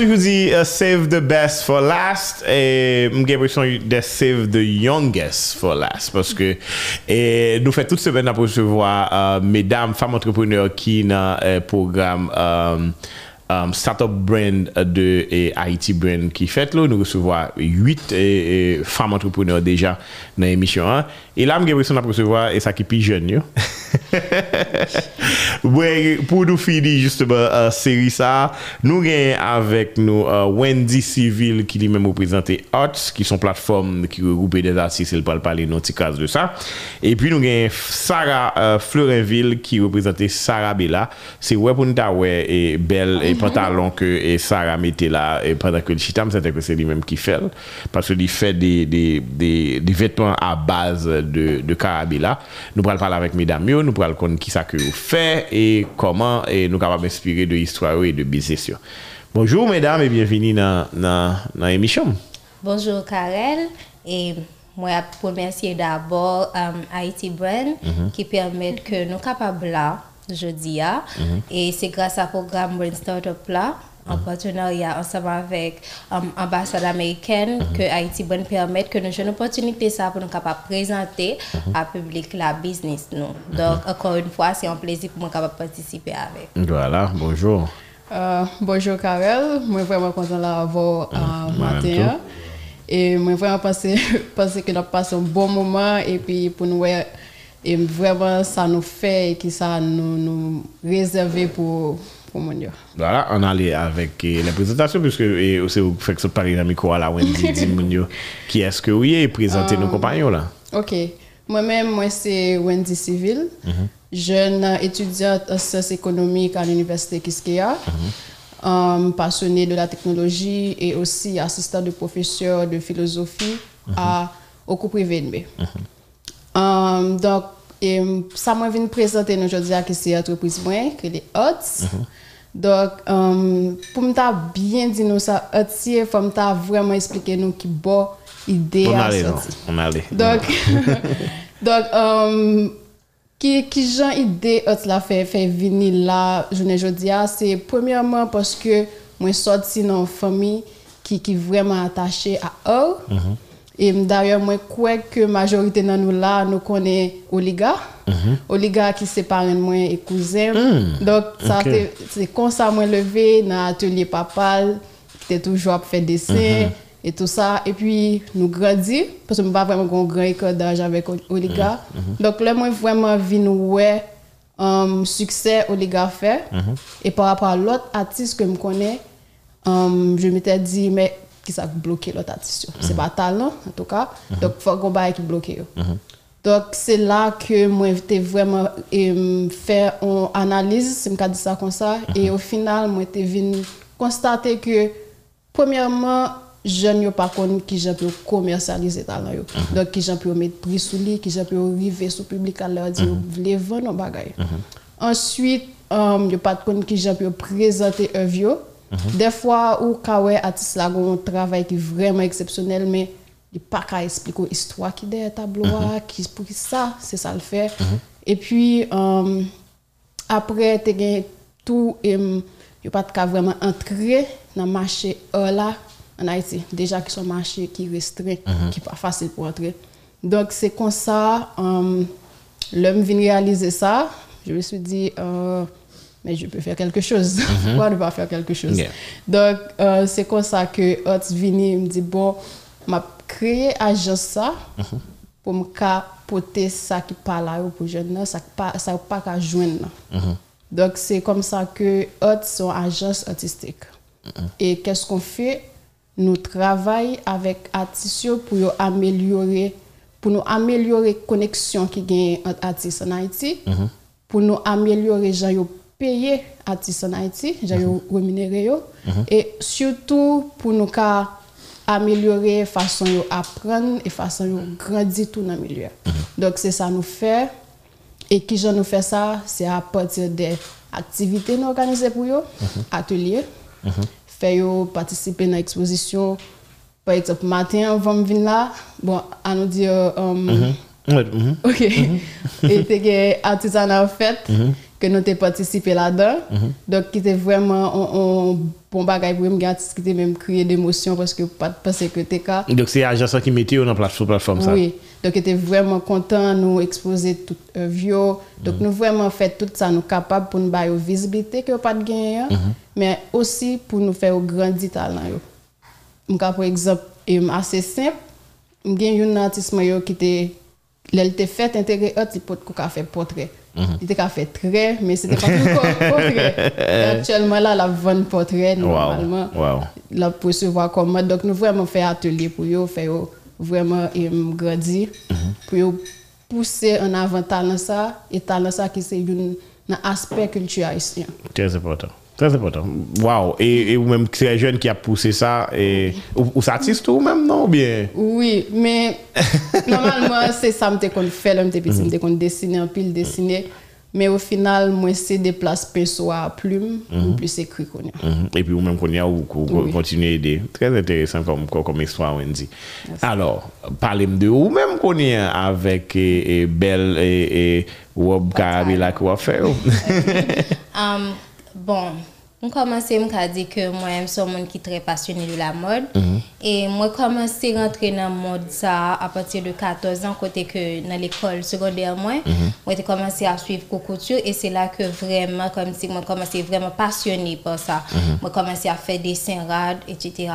toujou di uh, save the best for last e m gen presyon de save the youngest for last paske nou fè tout semen apos se vwa uh, medam, fam entrepreneur ki nan uh, program um, um, startup brand de Haiti brand ki fèt lo nou resevwa 8 fam entrepreneur deja nan emisyon an E la m gen presyon ap presevo e sa ki pi jen yo. Bwen, pou nou fini justman uh, seri sa, nou gen avèk nou uh, Wendy Civil ki li mèm ou prezante Arts, ki son platform ki regroupe des artistes el pal pale nou ti kras de sa. E pi nou gen Sarah uh, Fleurinville ki reprezante Sarah Bella. Se wè pou nou ta wè e bel mm -hmm. e pantalon ke e Sarah mette la e pandan ke li chitam, se te kwen se li mèm ki fel. Paske li fè de, de, de, de vetman a baz de, de Carabella nous allons parler avec mesdames nous allons connaître qui ça que vous faites et comment et nous capables d'inspirer de l'histoire et de business. Bonjour mesdames et bienvenue dans dans l'émission. Bonjour Karel et moi je remercier d'abord um, Haiti Brand mm-hmm. qui permet que nous capables là jeudi mm-hmm. et c'est grâce à programme Brand Startup là en mm-hmm. partenariat ensemble avec l'ambassade um, américaine que Haïti bonne permettre que nous avons une opportunité ça pour nous capables présenter à public la business nous. Donc encore une fois, c'est un plaisir pour moi capable participer avec. Voilà, bonjour. Euh, bonjour Karel, moi vraiment content de l'avoir euh, matin. Et moi vraiment pensé penser que nous passé un bon moment et puis pour nous et vraiment ça nous fait et que ça nous, nous réservé pour voilà, on allait avec euh, la présentation, puisque c'est vous faites ce pari dans le micro à la Wendy Dimunio. qui est-ce que vous et présenter nos euh, compagnons là? Ok. Moi-même, moi, c'est Wendy Civil, mhm. jeune étudiante en sciences économiques à l'université Kiskeya, mm passionnée de la technologie et aussi assistant de professeur de philosophie mhm. à, au cours privé de mhm. um, donc, E sa mwen vin prezante nou jodi a ki se entreprise mwen, ki li Ots. Mm -hmm. Dok, um, pou mta byen di nou sa Ots ye, pou mta vreman explike nou ki bo ide bon a soti. On ale, on ale. Dok, non. dok um, ki, ki jan ide Ots la fe, fe vini la jounen jodi a, se premiyaman poske mwen soti nan fami ki, ki vreman atache a ou. Mm -hmm. Et d'ailleurs, moi, crois que la majorité de nous là, nous connaissons Oliga. Mm -hmm. Oliga qui sépare moi et cousin. Mm. Donc, c'est comme ça, moi, levé dans l'atelier papa, qui était toujours à faire des dessins mm -hmm. et tout ça. Et puis, nous grandissons, parce que je pas vraiment un grand écart d'âge avec Oliga. Mm -hmm. Donc, là, moi, vraiment, vu nous, ouais, um, succès Oliga fait. Mm-hmm. Et par rapport à l'autre artiste que je connais, um, je m'étais dit, mais qui ça bloqué l'autre artiste. Mm -hmm. C'est pas talent, en tout cas. Mm -hmm. Donc, il faut qu'on bail qui bloque. Mm -hmm. Donc, c'est là que moi, j'étais vraiment et, faire une analyse, si je dis ça comme ça. Et au final, moi, j'étais venu constater que, premièrement, je ne pas connu qui j'ai pu commercialiser talent. Donc, qui j'ai pu mettre prix sous lui, qui j'ai pu arriver sur le public à leur dire, voulez vendre nos bagages. Ensuite, um, je pas connu qui j'ai pu présenter un vieux. Mhm. Des fois, ou kawe artiste là un travail qui est vraiment exceptionnel, mais il pas qu'à expliquer l'histoire qui est derrière tableau, mhm. qui pour ça, c'est ça le fait. Mhm. Et puis, um, après, tu as tout, et tu pas qu'à vraiment entrer dans le marché là en Haïti. Déjà, qui sont marché qui restreint, qui pas facile pour entrer. Donc, c'est comme ça, um, l'homme vient réaliser ça. Je me suis dit, euh, mais je peux faire quelque chose. Mhm. Pourquoi ne pas faire quelque chose? Donc, euh, c'est comme ça que Hot Vini me dit, bon, m'a créé agence ça mhm. pour me porter ça qui parle là pour jeunes, ça pas ça pas qu'à joindre. Mhm. Donc, c'est comme ça que Hot sont agence artistique. Et qu'est-ce qu'on fait? Nous travaillons avec artistes pour améliorer pour nous améliorer la connexion qui gagne entre artistes en Haïti, pour nous améliorer les gens payer artistes en Haïti, j'ai mm rémunéré mhm. et surtout pour nous améliorer la façon d'apprendre et façon de grandir tout dans le milieu. Mhm. Donc c'est ça nous fait. Et qui nous fait ça, c'est à partir des activités nous organisées pour eux, mhm. ateliers, faire participer dans l'exposition. Par exemple matin va venir là, bon à nous dire um, OK. Et tu artisanat fait que nous t'ai participé là-dedans. Donc, qui était vraiment un, bon bagage pour me qui même créé d'émotion parce que pas penser que t'es cas. Donc, c'est l'agence qui mettait dans la plateforme, ça. Oui, donc était vraiment content nous exposer tout euh, vieux. Donc nous vraiment fait tout ça nous capable pour nous bailler visibilité que pas de gagner, mais aussi pour nous faire grandir talent. M'ka par exemple, assez simple, m'gagne un artiste qui était elle était fait intégrer il peut faire portrait. Il était fait très mais c'était pas encore portrait. Actuellement là la vente portrait normalement. Wow. La pour se voir comment donc nous vraiment faire atelier pour yo faire vraiment grandir pour yo pousser en avant talent ça et talent ça qui c'est un aspect culturel haïtien. Très important. Très important. Wow. Et, et ou même très jeune qui a poussé ça, et, ou, ou artiste ou même, non? Ou bien? Oui, mais normalement, c'est ça que je fais, je petit, je dessiner pile, dessiner. Mais au final, moi, c'est des places pinceau à plume, ou plus écrit qu'on a. Mhm. Et puis, ou même qu'on a ou qu'on continue à aider. Très intéressant comme, comme, comme histoire, Wendy. Alors, parlez de ou même qu'on a avec et, et Belle et, et Wob va faire? Um, bon, on commencé à dire que moi, je suis un monde qui est très passionné de la mode. Et moi, commencé à rentrer dans le mode ça à partir de 14 ans, côté que dans l'école secondaire, moi, moi, j'ai commencé à suivre couture et c'est là que vraiment, comme si moi, commencé vraiment passionné par ça. Moi, commencé à faire des dessins etc.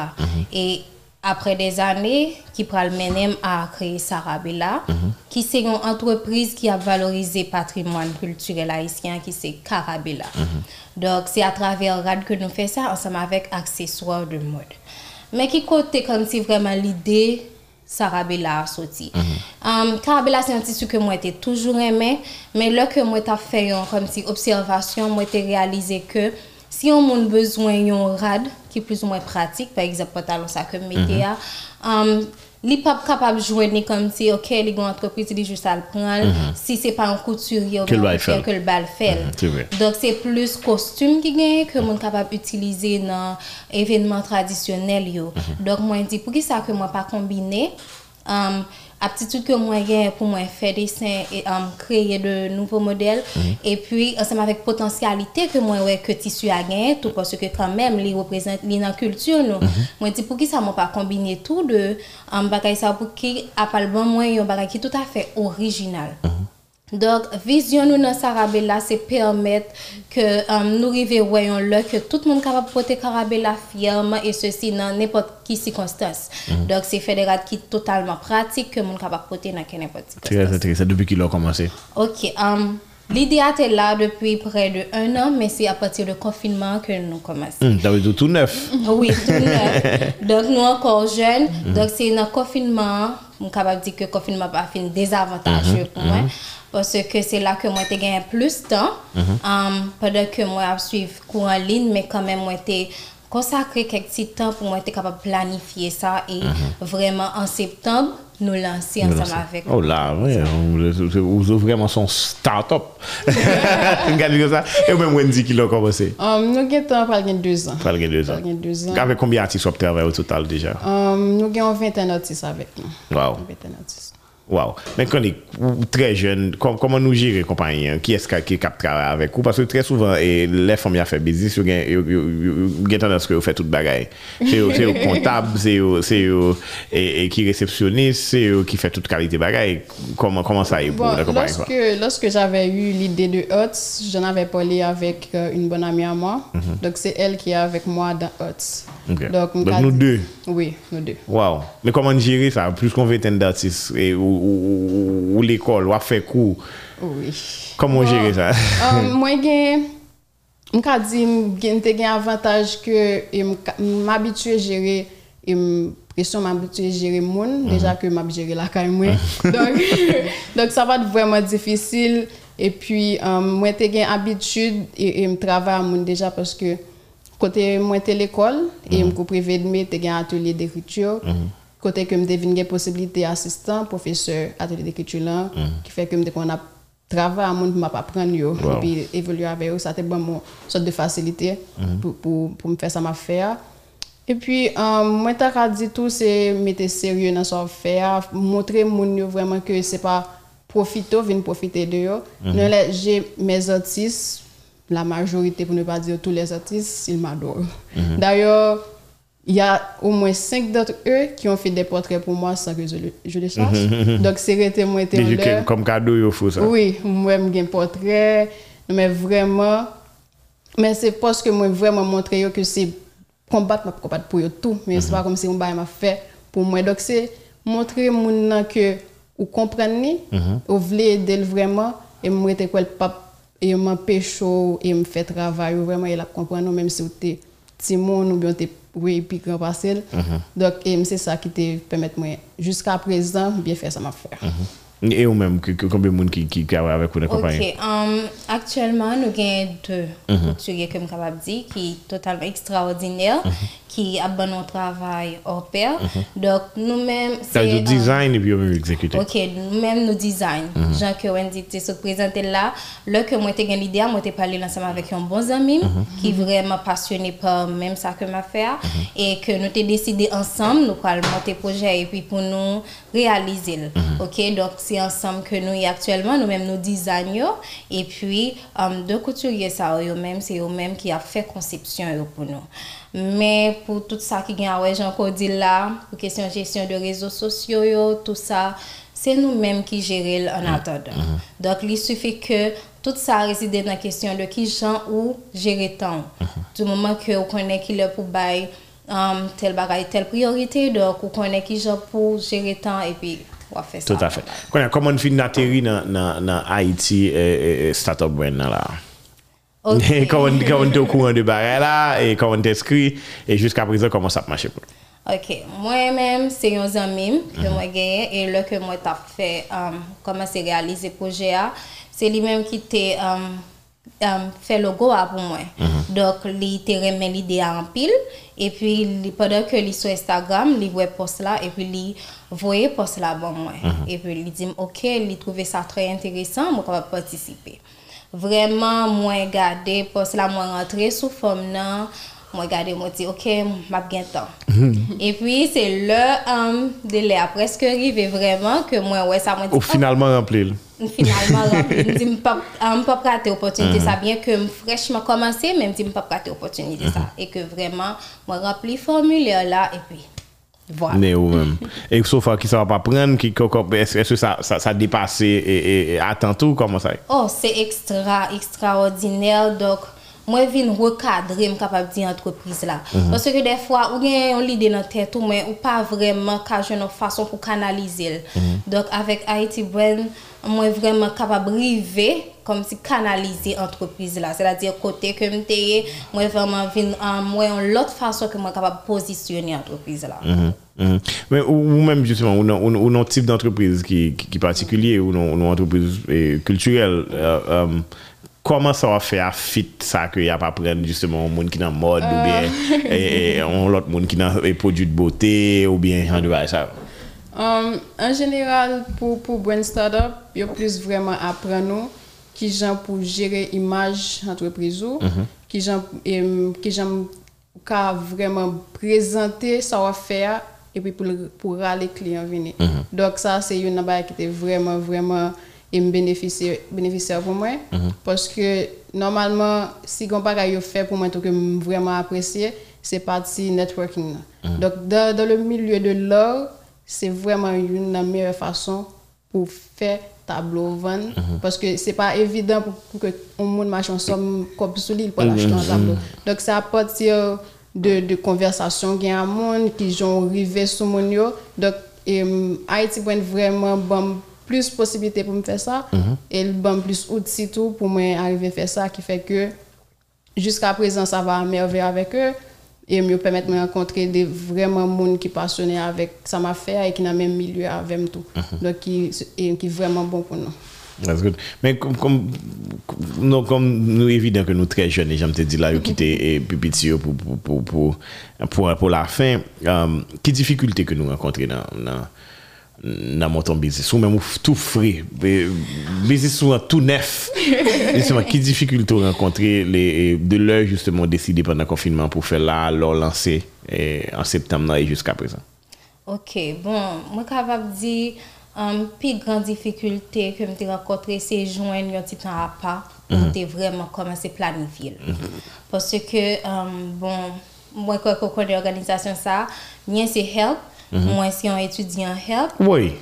Et après des années, qui le menem à créer Sarabella, qui c'est une entreprise qui a valorisé le patrimoine culturel haïtien, qui c'est Carabella. Donc, c'est à travers RAD que nous faisons ça ensemble avec accessoires de mode. Mais qui côté comme si vraiment l'idée Sarabella a sorti? Um, Carabella, c'est un tissu que moi, j'ai toujours aimé, mais là que moi, j'ai fait une comme si observation, moi, j'ai réalisé que si on a besoin d'un rad qui est plus ou moins pratique, par exemple, pantalon ça là, um, li pas capable de joindre comme si ok les grandes entreprises il est juste à le prendre si c'est pas un couturier ou Que le bal fait. Vrai. donc c'est plus costume qui gagne que mon capable d'utiliser dans événements traditionnels yo. Donc moi dit pour qui ça que moi pas combiner um, aptitude que moi gagne pour moi faire des dessins et um, créer de nouveaux modèles. Et puis ensemble avec potentialité que moi ouais que tissu a gagné tout parce que quand même les représente les dans culture nous. Moi dit pour qui ça m'a pas combiner tout de um, bagay ça pour qui à pas le bon moi un bagay qui tout à fait original donc, vision nous dans Sarabella, c'est permettre que um, nous arrivions voyons là que tout le monde est capable de porter Carabella fièrement et ceci dans n'importe quelle circonstance. Donc, c'est fédéral qui est totalement pratique que monde capable de porter dans n'importe quelle Très intéressant. Depuis qu'il a commencé. Ok, um, l'idée était là depuis près de un an, mais c'est à partir du confinement que nous commençons. Hum, T'avais tout, neuf. Oui, tout neuf. Donc, nous encore jeunes. Donc, c'est dans le confinement, je suis capable de dire que le confinement pas fini désavantageux pour moi. Parce que c'est là que moi, j'ai gagné plus de temps. Um, pendant que moi, je suis cours en ligne, mais quand même, moi, j'ai consacré quelques petits temps pour moi, être capable de planifier ça. Et vraiment, en septembre, nous lancer ensemble avec Oh là, ouais, vous ouvrez vraiment son start-up. Regardez comme ça. Et même Wendy qui l'a commencé. Um, nous avons pas deux ans. Deux ans. Deux ans. Avec combien d'artistes vous travaillez au total déjà? Um, nous avons 21 artistes avec nous. Wow. 21 artistes. Wow. Mais quand on est très jeune, com- comment nous gérer compagnie? hein? Qui est-ce qui qui cap travailler avec vous? Parce que très souvent, et les femmes qui ont fait business, vous avez tendance vous faites toute bagaille. C'est eux comptable, c'est eux et, et qui réceptionniste, c'est eux qui fait toute qualité bagaille. Comment, comment ça est pour Bon, la compagnie? quoi? lorsque, lorsque j'avais eu l'idée de Huts, j'en avais parlé avec euh, une bonne amie à moi. Donc, c'est elle qui est avec moi dans Huts. Mhm. Donc, nous deux. Oui, nous deux. Wow. Mais comment gérer ça? Plus qu'on vingtaine d'artistes ou, ou, ou- ou l'école, ou à faire cours. Oui. Comment gérer ça? Um, moi, gen, m'ka di, gen te gen avantage que e m'ka- m'habitue gérer, et pression m'habitue gérer moun, déjà que m'habitue gérer la caille donc, donc, ça va être vraiment difficile. Et puis, um, moi, te gen habitude et, me travaille à moun déjà parce que côté moi, l'école, et me privé de te gen atelier d'écriture. Côté que me devine gen possibilité assistant, professeur, atelier d'écriture là, qui fait que me qu'on a travail à pour m'a apprendre yo Wow. et puis évoluer avec eux ça te bon mon sorte de facilité pour, pour, pour me faire ça m'a faire et puis euh, moi t'as dit tout c'est mettre sérieux dans ce faire montrer moun yo vraiment que c'est pas profito, vin profiter de yo. Nou lè, j'ai mes artistes, la majorité, pour ne pas dire tous les artistes, ils m'adorent. D'ailleurs, il y a au moins cinq d'entre eux qui ont fait des portraits pour moi sans que je, le- je les sache. Donc, c'est été en Deje leur. ke- kom kado yo fò sa. Oui, moi, j'ai un portrait, mais vraiment, mais c'est parce que moi, vraiment montrer yo que c'est combattre, combattre pour tout, mais c'est pas comme si on m'a fait pour moi. Donc, c'est montrer moun nan que ou comprenez, ou voulez aider vraiment, et moi, j'étais quoi le et m'empêche ou, et me fait travail, vraiment, il a comprendre, même si êtes petit monde ou bien t'es oui, puis grand parcelle. Donc, et c'est ça qui te permet moi, jusqu'à présent, bien faire ça m'a fait. E ou menm, konbe moun ki ki kawe avek ou nan Ok, kompanyen? um, actuellement, nous avons deux couturiers, comme capable dit, qui est totalement extraordinaire, qui a bon travail hors pair. Donc, nous-mêmes, yo euh, design e pi yo menm ekzekute. Ok, nous-mêmes nous design. Jean que Wendy te se présenté là, là que moi gagné l'idée, moi t'ai parlé ensemble avec un bon ami qui est vraiment passionné par même ça que m'a fait. Et que nous t'ai décidé ensemble nous allons monter projet et puis pour nous réaliser. Mm -hmm. OK, donc c'est ensemble que nous y actuellement nous même nous designons et puis um, deux couturiers ça eux même c'est eux même qui a fait conception pour nous. Mais pour tout ça qui gagne ouais encore dit là, pour question gestion de réseaux sociaux yo, tout ça, c'est nous mêmes qui gérer en mhm. attendant. Mm -hmm. Donc il suffit que tout sa reside nan kesyon de ki jan ou jere tan. Uh -huh. Du mouman ke ou konen ki le pou bay um, tel telle priorité, donc vous connaissez qui gens pour gérer temps et puis on va faire ça. Tout a fe. Konen, koman fin nateri nan, nan, nan Haiti eh, eh, startup brand nan la? Ok. koman, koman te au kouran de bagay la, e koman te skri, e jiska prezant koman sa ap mache pou? Ok, moi-même, c'est un ami que moi gagné et là que moi t'as fait um, comment c'est réaliser projet là, c'est lui-même qui t'a um, um, fait le logo à pour moi. Donc, il t'a remis l'idée en pile et puis pendant que il sur Instagram, il voit post là et puis il voyait post là bon moi. Et puis il dit OK, il trouvait ça très intéressant, moi capable participer. Vraiment moi regarder post là moi rentrer sous forme nan moi regardé moi dit OK m'a bien temps. Et puis c'est le um, délai. A presque arrivé vraiment que moi ouais ça m'a dit Ou oh, finalman rempli l? finalement rempli. Me pas me pas rater opportunité. Ça bien que me fraîchement commencé même dit me pas rater opportunité ça. Et que vraiment moi rempli formulaire là et puis voilà. Ne ou menm. E so fa ki sa va pa pren, ki kokop, eske sa, sa, sa depase e, e, e atantou, koman sa e? Oh, c'est extra, extraordinaire. Donc, moi, je viens recadrer, je capable de dire entreprise là. Parce que des fois, ou bien une idée dans la tête, ou mais ou pas vraiment qu'à une façon pour canaliser. Donc, avec Haiti Brand, moi, vraiment capable de river comme si canaliser entreprise là. C'est-à-dire, côté que je suis, moi, vraiment, vin, euh, moi, une autre façon que moi capable de positionner entreprise là. Mhm. Men ou, ou menm justement, ou nan tip d'entreprise ki, ki partikulye, ou nan entreprise eh, kulturel, euh, um, Koman sa wap fè a fit sa kè ya pa pren justement ou moun ki nan mod uh, ou bien ah. e, e, e, ou lot moun ki nan e prodjou de bote ou bien jan dwa e sa? Um, en general pou, pou brand startup, yo plus vreman apren nou ki jan pou jere imaj entreprizou, mm -hmm. ki jan, em, ki jan ka vreman prezante sa wap fè a epi pou, pou rale kliyan vini. Mm -hmm. Dok sa se yon nabay ki te vreman vreman et bénéficiaire bénéficiaire pour moi. Parce que normalement si on pas fait pour moi tout que vraiment apprécié c'est partie networking. Là. donc dans, dans le milieu de l'art c'est vraiment une des meilleures façons pour faire tableau vendre. Parce que c'est pas évident pour, pour que on monde marche ensemble comme sur l'île pour acheter un tableau. Donc c'est à partir de, de conversation qu'il y a un monde qui ont arrivé sur mon yo. Donc et, Haïti prend vraiment bon plus possibilités pour me faire ça. Et le bon plus outils tout pour moi arriver à faire ça qui fait que jusqu'à présent ça va à merveille avec eux. Et me permettre de rencontrer des vraiment monde qui passionnés avec ça m'a fait et qui dans le même milieu avec moi tout. Donc qui et qui est vraiment bon pour nous. That's good. Men kom, kom, nou, kom nou evident ke nou tre jen, e jam te di la yo kite e pipiti yo pou, pou, pou, pou, pou, pou la fin, um, ki difikulte ke nou renkontre nan, nan, nan monton bizis. Ou men mou tout fri. Bizis ou an tout nef. Justement, ki difikult ou renkontre de lè justement deside pandan konfinman pou fè la, lor lanse en septem nan e jusqu'a prezant. Ok, bon, mwen kapap di um, pi gran difikulte ke mwen te renkontre se jwen yon titan apap mwen mm -hmm. te mhm. vreman komanse planifil. Mm -hmm. Pwese ke, um, bon, mwen kwa kon kon de organizasyon sa, mwen se help si help, Oui.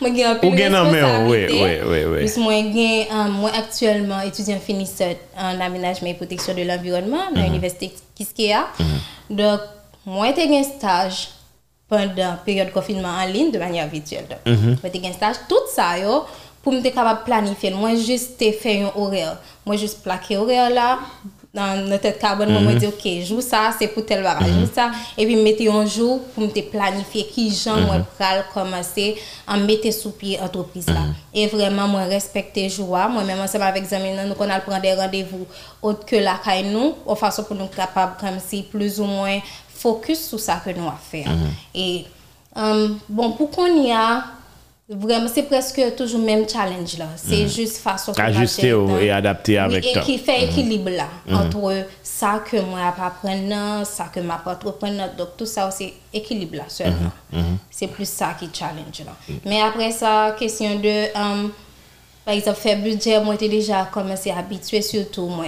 Mwen gen anpil Ou gen nan men, oui, responsabilite. oui, oui, oui. Plus mwen gen, um, mwen aktuellement étudiant finisseur en aménagement et protection de l'environnement dans l'université Kiskeya. Donc, mwen te gen stage pendant période confinement en ligne de manière virtuelle. Donc, mwen te gen stage, tout ça yo, pou mwen te kapab planifier. Mwen juste te fè yon horaire. Mwen juste plaqué horaire là, dans notre carbone, moi, je dis, ok, jour ça, c'est pour tel barrage, jour ça, et puis mettez un jour pour me planifier qui j'en moi pral commencer à mettre sous pied entreprise là. Et vraiment, moi, respecter jour, moi-même, ensemble avec Zamine, nous, on a prendre des rendez-vous autres que la caille nous, de façon pour nous capables, comme si, plus ou moins, focus sur ça que nous avons fait. Et, euh, bon, pour qu'on y a, Vraiment, c'est presque toujours le même challenge là. C'est juste façon Ajuster ou- et adapter avec temps. Et qui fait équilibre là, entre ça que moi je apprendre, ça que ma pas entrepreneur. Donc tout ça c'est équilibre là seulement. C'est plus ça qui challenge là. Mais après ça, question de, euh, par exemple, faire budget, moi j'ai déjà commencé à habituer surtout moi.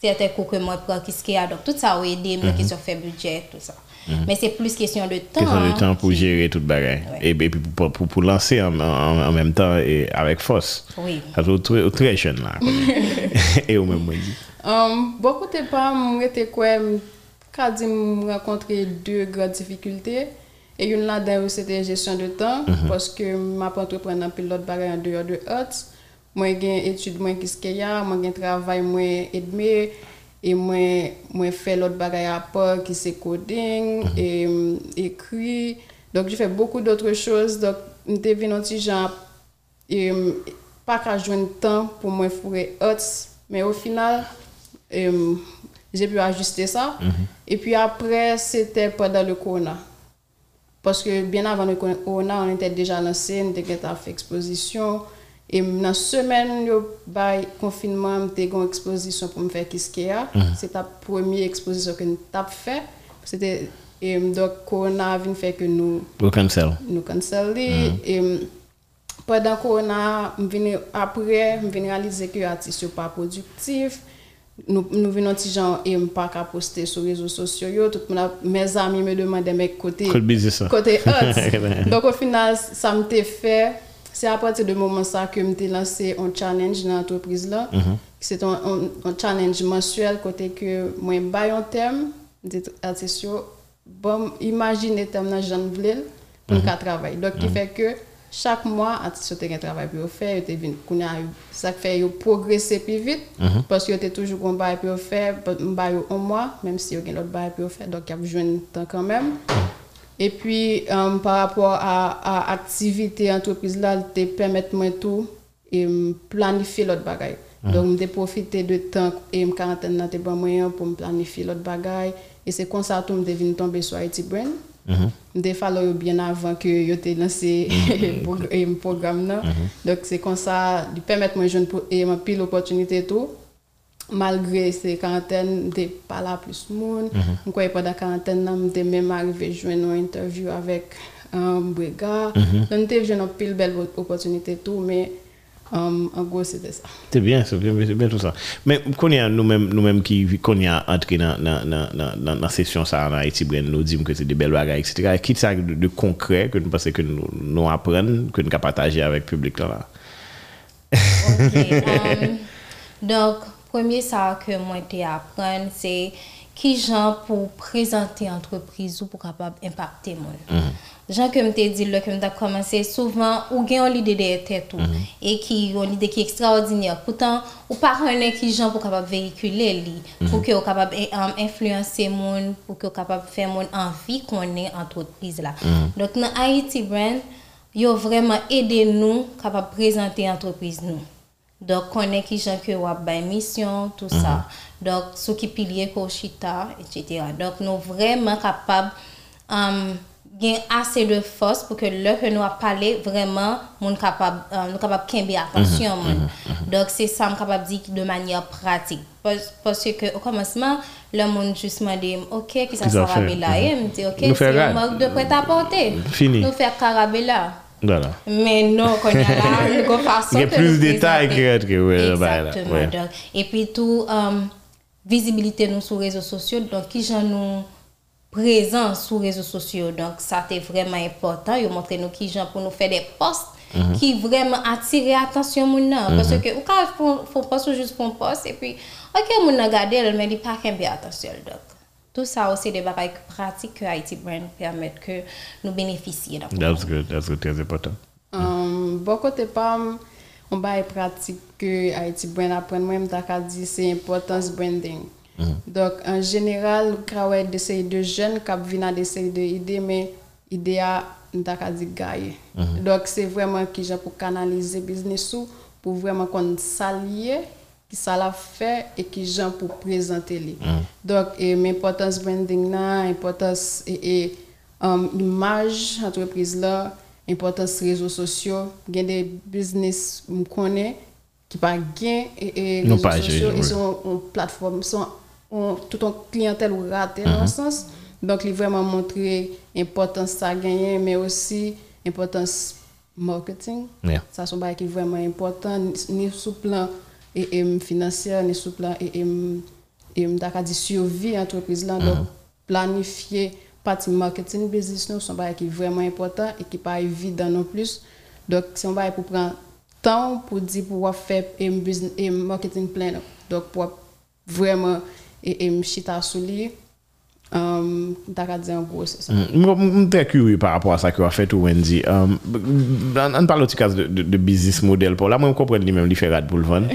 Certains cours que moi prends qui ce qu'il y a. Donc tout ça a aidé, moi question de faire budget, tout ça. Mais c'est plus question de temps. Question de hein, temps pour qui- gérer toute bagaille. Et, et puis pour, pour, pour lancer en, en, en même temps et avec force. Oui. Parce que très, très jeune là. quand et au même moment dit. Um, beaucoup de pas, di m renkontre deux grandes difficultés. Et une là-dedans, c'était gestion de temps, parce que ma pas entreprendre un pilote bagay en dehors de hot. Moi, gen étude moins qu'est-ce qu'il y a, moi, gen travail moins edme, et moi, moi fait l'autre bagay à part qui c'est coding, et mm, écrit. Donc, je fais beaucoup d'autres choses. Donc, m'te vin un petit euh, pas qu'à joindre temps pour moi fourrer hot mais au final euh, j'ai pu ajuster ça. Et puis après c'était pendant le corona. Parce que bien avant le corona on était déjà lancé on était fait exposition dans la semaine yo bay confinement m'était une exposition pour me faire qu'est-ce qu'il y a. C'est ta première exposition que nous t'a fait. C'était et donc corona vient faire que nous Au cancel. nous cancel li. et mm, pendant corona après m'vini réaliser que artiste yo pas productif. Nous nous venons petit gens et pas qu'à poster sur les réseaux sociaux yo. Tout a- mes amis me demandaient mais côté Côté hot donc au final ça me fait c'est à partir de moment ça que me lancé un challenge dans l'entreprise là. C'est un, un, un challenge mensuel côté que moi bail un thème artistes yo, bon imaginez thème dans Jean Vlel pour qu'à travailler donc qui fait que chaque mois artiste yo te un travail pour faire vinn kounya ça fait progresser plus vite parce que yo toujours un bail pour faire bail un mois même si yo gen l'autre bail pour faire. Donc y a besoin de temps quand même et puis, euh, par rapport à, à activité entreprise là, te permettre moi tout et planifier l'autre bagaille. Donc, je profiter de temps et me quarantaine là, te bon moyen pour me planifier l'autre bagaille. Et c'est comme ça que je devine tomber sur IT Brain. Je follow bien avant que yo te lancé le programme là. Donc, c'est comme ça, de permettre moi de et ma pile opportunité tout malgré ces quarantaines, je pas là plus monde. Je crois pendant la quarantaine, je même arrivé à joindre une interview avec un brigade. Donc, j'ai une pile belle opportunité tout, mais um, en gros, c'était ça. C'est bien, c'est bien, c'est bien tout ça. Mais qu'on y a nous-mêmes, nous-mêmes qui qu'on y a entré dans dans dans dans dans dans session ça dans Haïti Brain, nous disons que c'est des belles bagages, etc. Qui ça de, de concret que nous pensons que nous nous apprenons, que nous pouvons partager avec le public là. là? Ok, um, donc, Premye sa ke mwen te apren, se ki jan pou prezante entreprise ou pou kapab impacte moun. Mm -hmm. Jan ke mte di lò ke mta komanse, souvan ou gen yon lide de etet ou, mm -hmm. e ki yon lide ki ekstraordinèr. Poutan, ou pa renen ki jan pou kapab vehikule li, pou ki mm-hmm. yo kapab eh, um, influense moun, pou ki yo kapab fè moun anvi konen entreprise la. Mm-hmm. Dok nan Haiti Brand, yo vreman ede nou kapab prezante entreprise nou. Donc, connaît qui gens que wap bay mission, tout ça. Donc, sous qui pilier Koshita, etc. Donc, nous vraiment capables um, gain assez de force pour que le que nous parlé vraiment moun euh, nous capable kembe attention moun. donc c'est ça me capable dire de manière pratique parce, que au commencement le monde m'a dit, ok, qui Qui ça sera fait? Rabela? Et me dit, ok, c'est une marque de prêt-à-porter. Fini. Nous faire Carabella. Voilà. Mais non, quand il y a là, avons façon Il y a plus de détails que- là, Exactement. ouais. Donc, et puis tout, euh, visibilité nous sur les réseaux sociaux. Donc, qui j'en nous présents sur les réseaux sociaux. Donc, ça c'est vraiment important. Ils montrent nous qui j'en pour nous faire des posts Mhm. qui vraiment attirent l'attention nan. Parce que, ou quand font font post ou juste font post et puis, ok, moun nan regarde, elle mais il pas qu'un bien attention. Donc, tout ça aussi des bagages pratiques que Haiti Brand permettent que nous bénéficions. Donc, That's good. That's good. Très important. Um, bon kote pam, on ba e pratik ke Haiti Brand apren mwen mta ka di se importance branding. Donc, en général, ka wè de sey de jen kap vina de ide, men ide a mta ka di gaye. Donc, se vreman ki jan pou kanalize business ou, pou vreman kon salye, ki sa la fe, e ki jan pou prezante li. Donc, e, men importance branding nan, importance e, e um, imaj entreprise la, importance réseaux sociaux, gen de business m konen ki pa gen e, e Non réseaux page, sociaux, oui. et son on plateforme, son on, tout en clientèle ou raté dans le sens. Donc, il vraiment montré importance ça gagner, mais aussi importance marketing. Yeah. Ça, bail qui vraiment important, ni- ni sous plan et, et, financier, ni sous plan et, et, et, d'accord, dit survie entreprise là. Donc, planifier partie marketing business, nous, un bail qui est vraiment important et qui pas évident non plus. Donc, c'est un bail pour prendre temps pour dire pour faire un business, un marketing plan. Donc, pour vraiment et, et chita sous Mtaka dize an gwo se sa. Mtre kyou par rapport a sa ki wap fet ou Wendy. An palo ti kaz de bizis model pou la. Mwen kompren li menm li fe rad pou lvan.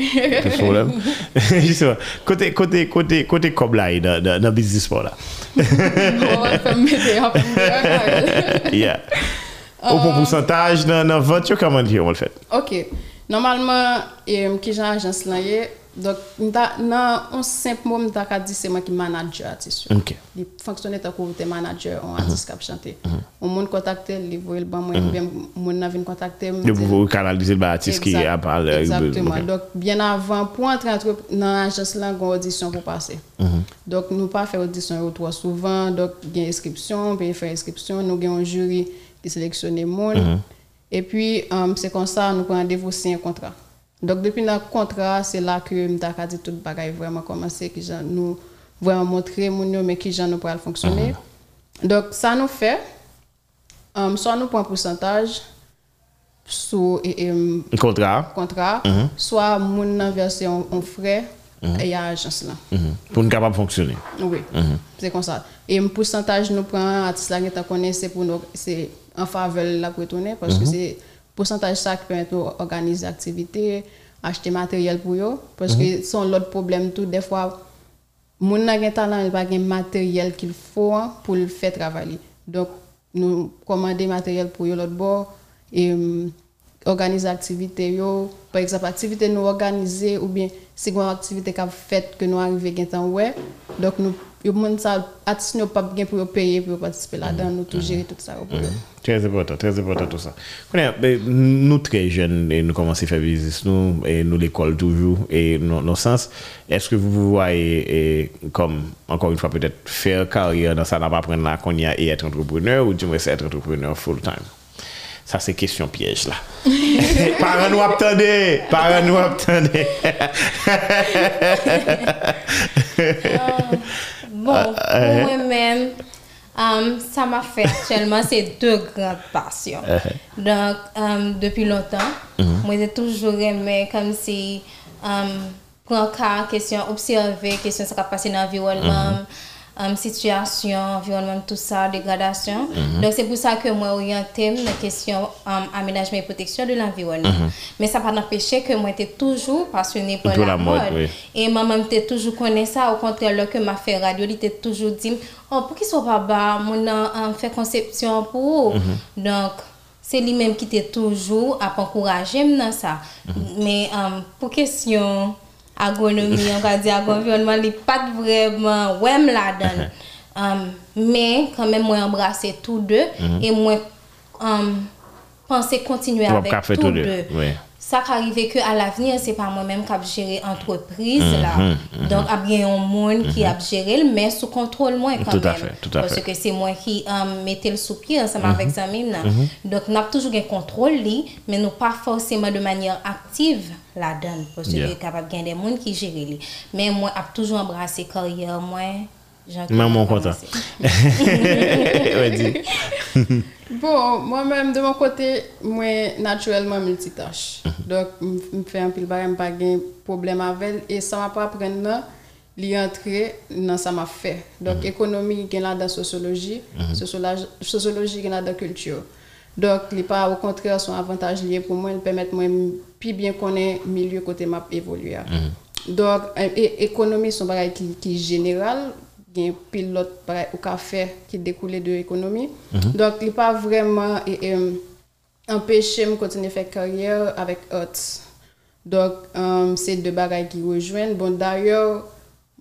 Kote kob la yi nan bizis pou la. Mwen fèm mède ap mwen. Ou pou pousantaj nan vant yo kaman li yo wap fet. Ok. Normalman ki jan ajans lan ye... donc, nan, on simple mot, mta ka di se moi qui manager artiste. yo. OK. Li fonksyonne ta kou te manager on artiste kap chante. On moun kontakte, li voye l ban mwen, bien moun nan vin kontakte. m De di- vous canaliser le bâtisse qui a parlé. Exactement. OK. Donc, bien avant, pour entrer entre, dans l'agence là, on audition pour passer. Donc, nous pas faire audition ou trop souvent. Donc, il y a inscription, puis faire inscription. Nous avons un jury qui sélectionne les monde. Et puis, um, c'est comme ça, nous Donc, depuis notre contrat, c'est là que nous avons dit tout le bagage vraiment commencer, qui nous vraiment montrer, mon mais qui j'en nous pourra fonctionner. Donc, ça nous fait, um, soit nous prenons un pourcentage sur um, Contrat. contrat, soit moun nan verser un, un frais et à agence là. Pour nous capable de fonctionner. Oui, c'est comme ça. Et un pourcentage nous prend qui connaît c'est pour nous c'est en faveur la pour retourner parce que c'est pourcentage ça qui permet de organiser activité, acheter matériel pour eux parce que son l'autre problème tout des fois moun nan gen talent il pas gen matériel qu'il faut pour le faire travailler. Donc nous commander matériel pour eux l'autre bord et hum, organiser activité yo. Par exemple activité nous organiser ou bien si une activité qu'a fait que nous arriver gen temps ouais. Donc nous yo moun ça artiste nous pas gen pour yo payer pour participer là-dedans nous tout gérer tout ça. Très important, très important tout ça. Nous très jeunes, et nous commençons à faire business, nous, et nous l'école toujours, et nos, nos sens, est-ce que vous vous voyez et, comme, encore une fois, peut-être faire carrière dans ça, n'a pas prendre là qu'on y a et être entrepreneur, ou du moins être entrepreneur full time? Ça, c'est question piège là. Parents nous attendez, parents nous attendez. Bon, pour moi-même, um, ça m'a fait actuellement, c'est deux grandes passions. Donc, um, depuis longtemps, moi, j'ai toujours aimé comme si um, prendre cas, question, observer, question, ça va passer dans l'environnement. Um, situation, environnement, tout ça, dégradation. Donc, c'est pour ça que moi, orienté la question um, aménagement et protection de l'environnement. Mais ça va pas empêcher que moi, j'étais toujours passionnée par Pour la, la mode, mode. oui. Et maman m'était toujours connaît ça. Au contraire, là que m'a fait radio, il était toujours dit, oh, pour qu'il soit pas bas, mon en fait conception pour. Donc, c'est lui-même qui était toujours à encourager dans ça. Mais um, pour question agronomie, on va dire environnement, il n'est pas vraiment ouais là-dedans. Um, mais quand même, moi embrasser tous deux et moi um, penser continuer avec tous tous deux. deux, oui. Ça qui arrive que à l'avenir c'est pas moi-même qui a géré entreprise là Mhm, donc a bien un monde qui a géré mais sous contrôle moi quand Tout à même fait, tout à parce fait. que c'est moi qui euh, mettais le sous pied ensemble Mhm. avec Samim là. donc n'a toujours un contrôle li mais nous pas forcément de manière active là-dedans parce Yeah. que capable gain des monde qui gèrent mais moi a toujours embrassé carrière moi Maman content. Bon, moi-même, de mon côté, moi, naturellement, multitâche. Donc, je fais un pile bagay, pas de problème avec Et ça m'a pas apprendre li entrer dans ça m'a fait. Donc, économie, il là dans sociologie, sociologie, sociologie, il là dans culture. Donc, les pas au contraire son avantage lié pour moi, ils permettent moi plus bien connaître milieu côté m'a évoluer. Donc, euh, et, économie son bagay qui qui est général, il y a un pilote au café qui découle de l'économie. Donc, il pas vraiment empêché de continuer à faire carrière avec arts. Donc, c'est deux bagages qui rejoignent. Bon, d'ailleurs,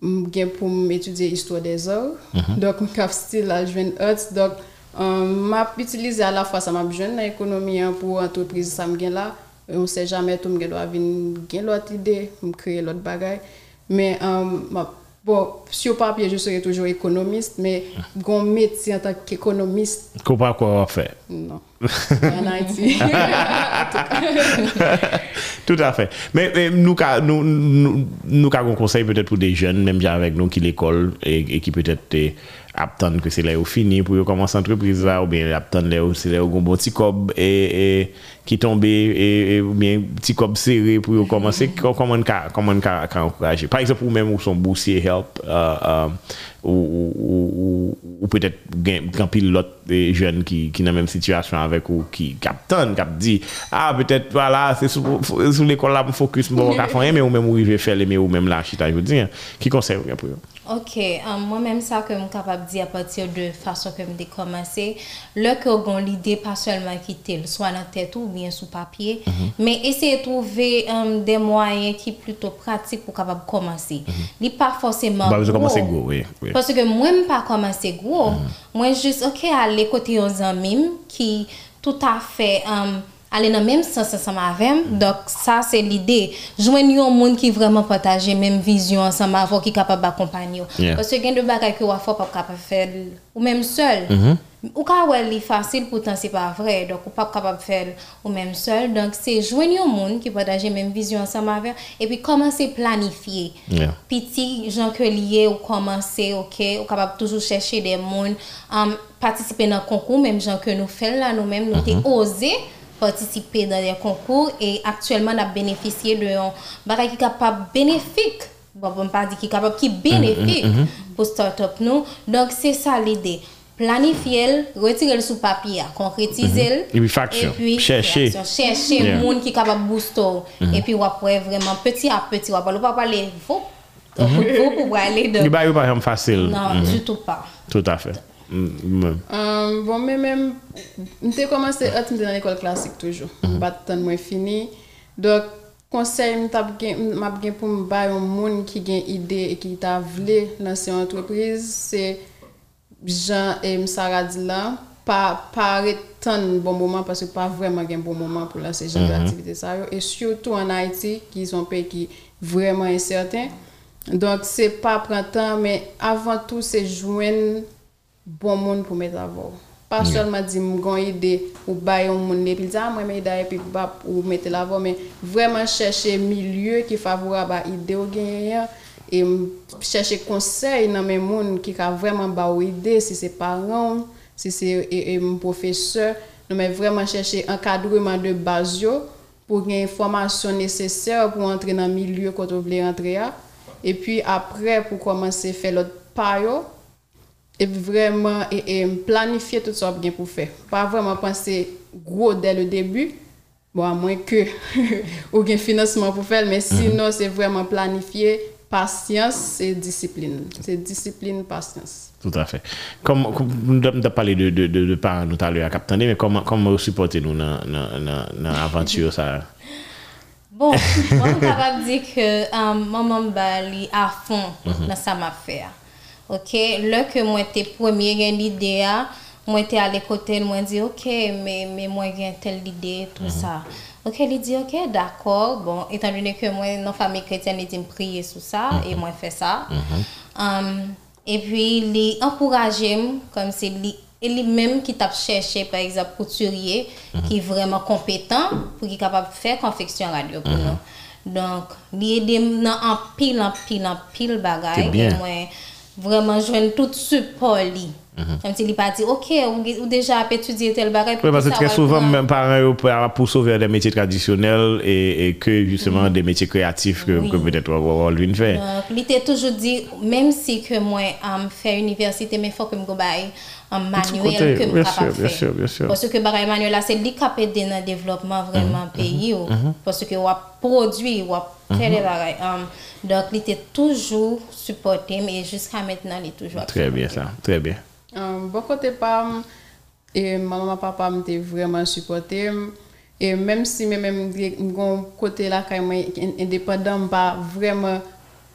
je pour étudier l'histoire des arts. Donc, je suis style à joindre. Donc, euh, m'a utilisé à la fois ça m'a besoin l'économie hein, pour entreprise ça là. Et on sait jamais tout me doit venir gagne l'autre idée, créer l'autre bagaille. Mais ma- bon, sur papier je serai toujours économiste, mais mon métier en tant qu'économiste, Qu'on pas quoi faire. non. en Haïti. Tout à fait. Mais, mais nous, nous, nous, nous avons un conseil peut-être pour des jeunes, même bien avec nous, qui l'école et, et qui peut-être aptan ke se lè ou fini pou yo komanse entreprise la ou bien aptan lè ou se lè ou goun bon ti kob e, e, ki tombe e, e ou bien ti kob serre pou yo komanse koman ka, koman ka, ka ankoraje. Par exemple ou mèm ou son boursier help uh, um, ou, ou, ou, ou peut-être gampil lot jen ki, ki nan mèm situasyon avèk ou ki kapton, kap di ah peut-être voilà, se sou, sou l'école la pou fokus mou mou ka fanyen mè ou mèm ou i ve fèl mè ou mèm la chita joudi ki konserve pou yo. Ou bien pour eux? Ok, euh, moi-même ça que je suis capable de dire à partir de façon que je commencé, le que vous avez l'idée pas seulement quitter, soit dans la tête ou bien sous papier, mais essayer de trouver des moyens qui plutôt pratiques pour capable commencer. Il pas forcément Bah, vous gros. commencez gros, oui. oui. Parce que moi, je pas commencé gros. Moi, juste, ok, aller côté aux amis qui tout à fait euh, aller dans le même sens ensemble avec moi. Donc, ça, c'est l'idée. Joindre un monde qui vraiment partage la même vision ensemble avec qui est capable d'accompagner. Yeah. Parce que il y a des bagages que vous pas capable de faire ou même seul. Ou quand c'est facile, pourtant c'est pas vrai. Donc, ou pas capable de faire ou même seul. Donc, c'est joindre un monde qui partage la même vision ensemble avec et puis commencer à planifier Yeah. petit gens que lié ou commencer ok? Ou capable toujours chercher des monde um, participer dans concours même gens que nous faisons là nous mêmes nous t'es osé participer dans des concours et actuellement on a bénéficié de un bagage qui est capable bénéfique bon on pas dire qui est capable qui bénéfique pour start-up nous donc c'est ça l'idée planifier le, retirer le sous papier concrétiser le, Et puis faction. et puis Chercher. chercher Yeah. monde qui est capable de booster et puis on après vraiment petit à petit on va pas parler faut pour aller de Il n'y a pas facile. non du tout pas Tout à fait. Mm, euh, bon, mè mèm, mte komanse ot mte nan ekol klasik toujou. Bat tan mwen fini. Dok, konsey map gen pou mbay yon moun ki gen ide e ki ta vle lanse yon entreprise, se jan e msara di la, pa, pa retan bon mouman, parce pa vreman gen bon mouman pou lanse jan mm-hmm. de aktivite sa yo. E syoutou an Haiti, ki yon pe ki vreman incertain. Donk, se pa prantan, men avan tou se jwen... bon moun pou met avon. Pas mm. yeah. solman di mgon ide ou bayon moun ne, pil di a mwen me ida e pi bap ou met avon, men vreman chèche milye ki favora ba ide ou genyen, e chèche konsey nan men moun ki ka vreman ba ou ide, si se paran, si se e, e moun profeseur, nou men vreman chèche ankadrouman de baz yo, pou gen informasyon neseser pou antre nan milye koto vle antre ya, e pi apre pou komanse fe lot payo, et vraiment et, et planifier tout ça bien pour faire pas vraiment penser gros dès le début bon à moins que ou un financement pour faire mais sinon c'est vraiment planifier patience et discipline c'est discipline patience Tout à fait. Comme, nous avons parlé de, de, de, de parents nous tout à l'heure à Captain, mais comment, comment vous supportez nous dans dans l'aventure ça? Bon, moi, je suis capable de dire que um, maman bali à fond dans ça m'a fait. Ok, là que moi, t'es premier, j'ai l'idée, ah, Mwen te ale kote, mwen di, ok, me mwen gen tel ide, tout sa. Ok, li di, ok, d'akor, bon, etan dine ke mwen nan fami kretyen li di m priye sou sa, e mwen fe sa. E pi li ankouraje m, kom se li, e li menm ki tap chèche, par exemple, kouturye, ki vreman kompetan, pou ki kapap fè konfeksyon radyo pou nou. Donk, li ede m nan anpil, anpil, anpil bagay, e mwen vreman jwen tout support li. Comme si il pas dit, OK, ou, déjà étudié tel bagage. Oui, parce que très souvent, même parents pour sauver des métiers traditionnels et, que justement des métiers créatifs que, peut-être on lui fait. Donc, il était toujours dit, même si que moi, je fais université, mais il faut que je un manuel que capable bien sûr, bien sûr. Parce que bagage manuel là, c'est lui qui a dans le développement vraiment mm pays. Parce que on produit, on des bagages. donc, il était toujours supporté, mais jusqu'à maintenant, il est toujours Très bien ça, très bien. Um, bon côté pam, et maman papa m'étaient vraiment supporté. Et même si même mon côté là quand indépendant pas vraiment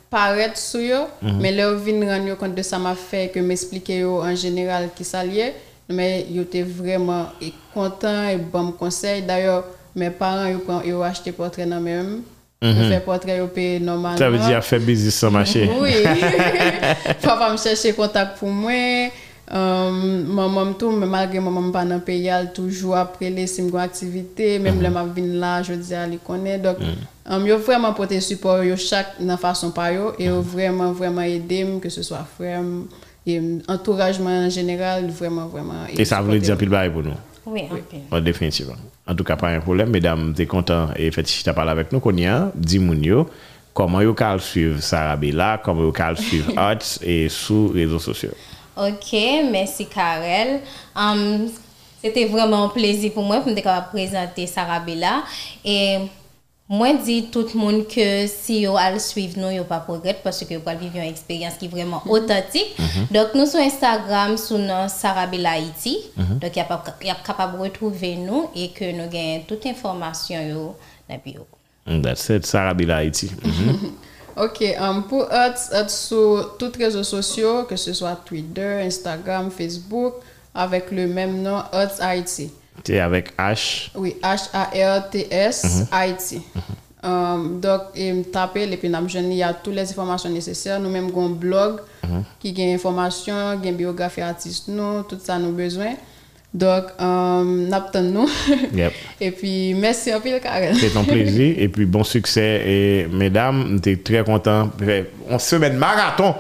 paraître sur eux, mm -hmm. mais là vinn rendre compte de ça m'a fait que m'expliquer en général qui ça lié, mais ils étaient vraiment contents et bon conseil. D'ailleurs, mes parents ils ont acheté portrait dans même Mm -hmm. faire portrait au pays normalement. Ça veut dire faire business sans marché. Oui. Papa me chercher contact pour moi. Um, maman malgré maman pas dans pays toujours après les sim activité même mm -hmm. le je dis aller connaît donc mm. um, yo support yo chaque dans façon par yo mm. vraiment vraiment aider que ce soit frère et entouragement en général vraiment vraiment et ça veut dire pile bail pour nous oui, oui. Définitivement en tout cas pas un problème mesdames t'es content et fait tu parlé avec nous qu'on y a dis yo comment yo cal suivre Sarah Bella comment yo cal suivre Arts et sur réseaux sociaux? Ok, merci Karel. Um, C'était vraiment un plaisir pour moi de me présenter Sarah Bella. Et moi, dis tout le monde que si vous allez suivre nous, vous pas progrès parce que vous allez vivre une expérience qui est vraiment mhm. authentique. Mhm. Donc, nous sur Instagram, sur Sarah Bella Haiti. Mhm. Donc, y a capable de retrouver nous et que nous avons toute information dans bio. That's it, Haiti. Ok, um, pour être, sur tous les réseaux sociaux, que ce soit Twitter, Instagram, Facebook, avec le même nom, Haiti. C'est avec H Oui, H-A-R-T-S, Haiti. Um, donc, et taper, et puis il y a toutes les informations nécessaires. Nous-mêmes, avons un blog qui a des informations, une biographie artiste, nous, tout ça, nous besoin. Donc, euh, nous. Yep. Et puis, merci un peu, Karen. C'est un plaisir. Et puis, bon succès. Et mesdames, on est très content. On se met marathon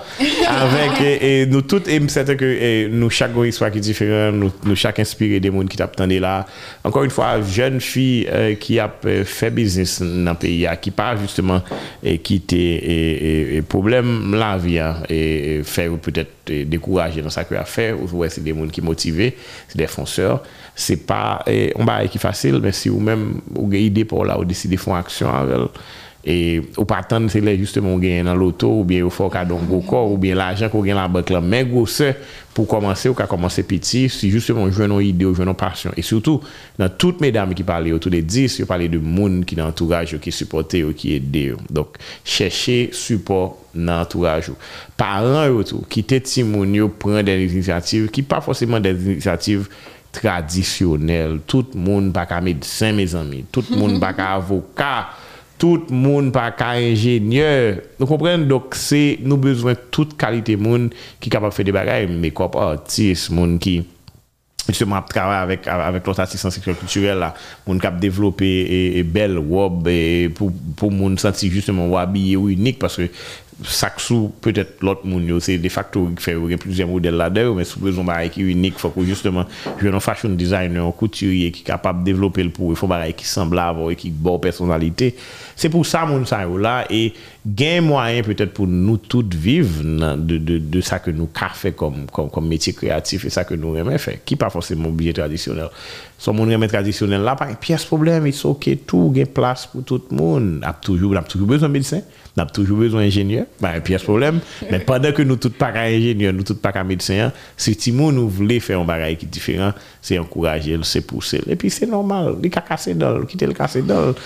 avec et, nous toutes. Et c'est que nous, chaque histoire qui est différente, nous, nous chaque inspiré des mondes qui t'attendent là. Encore une fois, jeune fille euh, qui a fait business dans le pays, qui pas justement et quitter et, problème la vie hein, et, faire peut-être découragé dans ça qu'il a fait, ouais, c'est des gens qui motivés, c'est des fonceurs. C'est pas, on eh, va qui facile, mais si vous-même, vous avez idée pour là, vous décidez de faire action avec E ou patan se le justement ou genyen nan loto ou bien ou fok adon gwo kor ou bien l'ajan ko gen la bank la men gwo se pou komanse ou ka komanse piti si justement jwenon ide ou jwenon pasyon. E soutou nan tout me dami ki pale yo, tout de dis yo pale de moun ki nan entourage yo, ki supporte yo, ki ede yo. Dok chèche support nan entourage yo. Paran yo tou, kite timoun yo pren den inisiativ ki pa fosèman den inisiativ tradisyonel. Tout moun baka medsen me zami, tout moun baka avoka tout moun pa ka enjenye. Nou kompren, dok se nou bezwen tout kalite moun ki kapap fe de bagay, make-up artist, moun ki justement ap travay avèk, avèk lot asistan seksuel kulturel la, moun kap devlopè e, e bel wob, e, pou, pou moun santi justement wabi e ou unik, paske Saxou, peut-être l'autre monde, c'est de facto qui fait plusieurs modèles là-dedans, mais sous besoin de qui unique, faut que justement, je un fashion designer, un couturier qui est capable de développer le pour, il faut qui semblable qui bonne personnalité. C'est pour ça, mon ça là, et gain moyen peut-être pour nous toutes vivre de, de, de ça que nous avons fait comme, comme, comme métier créatif et ça que nous aimons faire, qui pas forcément obligé traditionnel. Son moun remen tradisyonel la, pa gen piyes problem, it's ok, tou gen plas pou tout moun. Nap toujou, nap toujou bezon medisen, nap toujou bezon enjenye, pa gen piyes problem, men padan ke nou tout pa ka enjenye, nou tout pa ka medisen, se ti moun nou vle fè yon bagay ki diferan, se ankouraje l, se pousse l. E pi se normal, li ka kase dol, ki te l kase dol.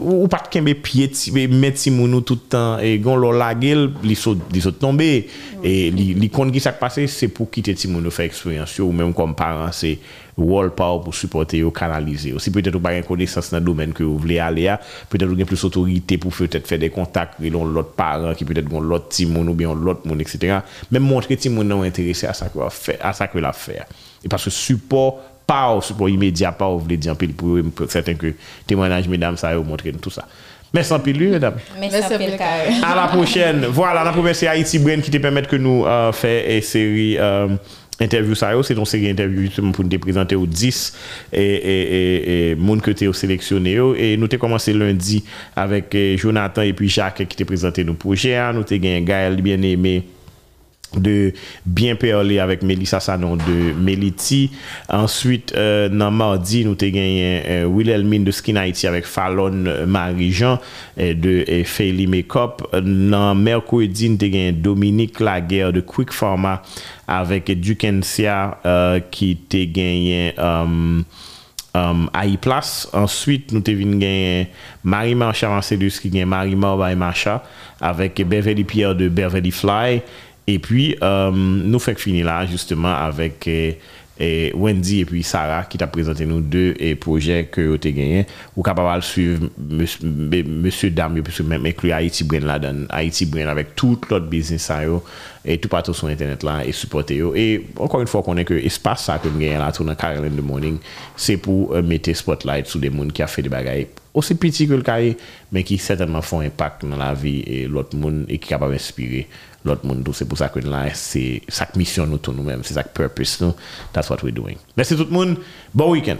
Ou pat ken be piye ti, be met ti moun nou toutan, e gon lor lage l, li sot so tombe, e li, li kon ki sak pase, se pou ki te ti moun nou fè eksperyansyo, ou menm kom paran, se... rôle power pour supporter ou canaliser aussi peut-être ou pas une connaissance dans le domaine que vous voulez aller à peut-être ou plus autorité pour peut-être faire des contacts et l'autre parent qui peut-être l'autre timon ou bien l'autre monde etc même montrer timon non intéressé à ça que faire à ça que l'affaire et parce que support pas support immédiat pas vous voulez dire pour certain que témoignage mesdames ça vous montrer tout ça Merci en pile, mesdames. Merci en pile, À la prochaine. Voilà, la première, c'est Haïti Brain qui te permet que nous euh, faire une série. Euh, Interview ça, c'est ton série interview pour nous présenter aux 10 e, et, et, et, et monde que tu as sélectionné. Et nous avons commencé lundi avec e, Jonathan et puis Jacques qui t'a présenté nos projets. Nous avons gagné Gaël bien-aimé. de Bien parler avec Melissa Sanon de Meliti. Ensuite, euh, dans mardi, nous avons gagné euh, Wilhelmine de Skin Haiti avec Fallon Marie-Jean euh, de euh, Feli Makeup. Dans mercredi, nous avons gagné Dominique Laguerre de Quick Pharma avec Dukensia euh, qui a gagné... Um, AI Place. Ensuite, nous avons gagné Marie-Marcha Marcellus qui gagne Marie Marba Marcha avec Beverly Pierre de Beverly Fly. Et puis, euh, nous faisons finir là justement avec eh, Wendy et puis Sarah qui t'a présenté nous deux et projets que vous avez gagnés. Vous êtes capable de suivre Monsieur Dame, puisque même inclure Haïti Brain là dans Haïti Brain avec tout l'autre business ça, et tout partout sur Internet là et supporter. Et encore une fois, qu'on est que l'espace ça que nous gagnons là, tout dans Caroline de Morning, c'est pour euh, mettre spotlight sur des gens qui ont fait des bagailles aussi petits que le carré, mais qui certainement font impact dans la vie et l'autre monde et qui sont capables d'inspirer. l'autre monde. C'est pour ça que là, c'est ça mission nous, nous-mêmes, c'est ça purpose nous. That's what we're doing. Merci tout le monde. Bon week-end.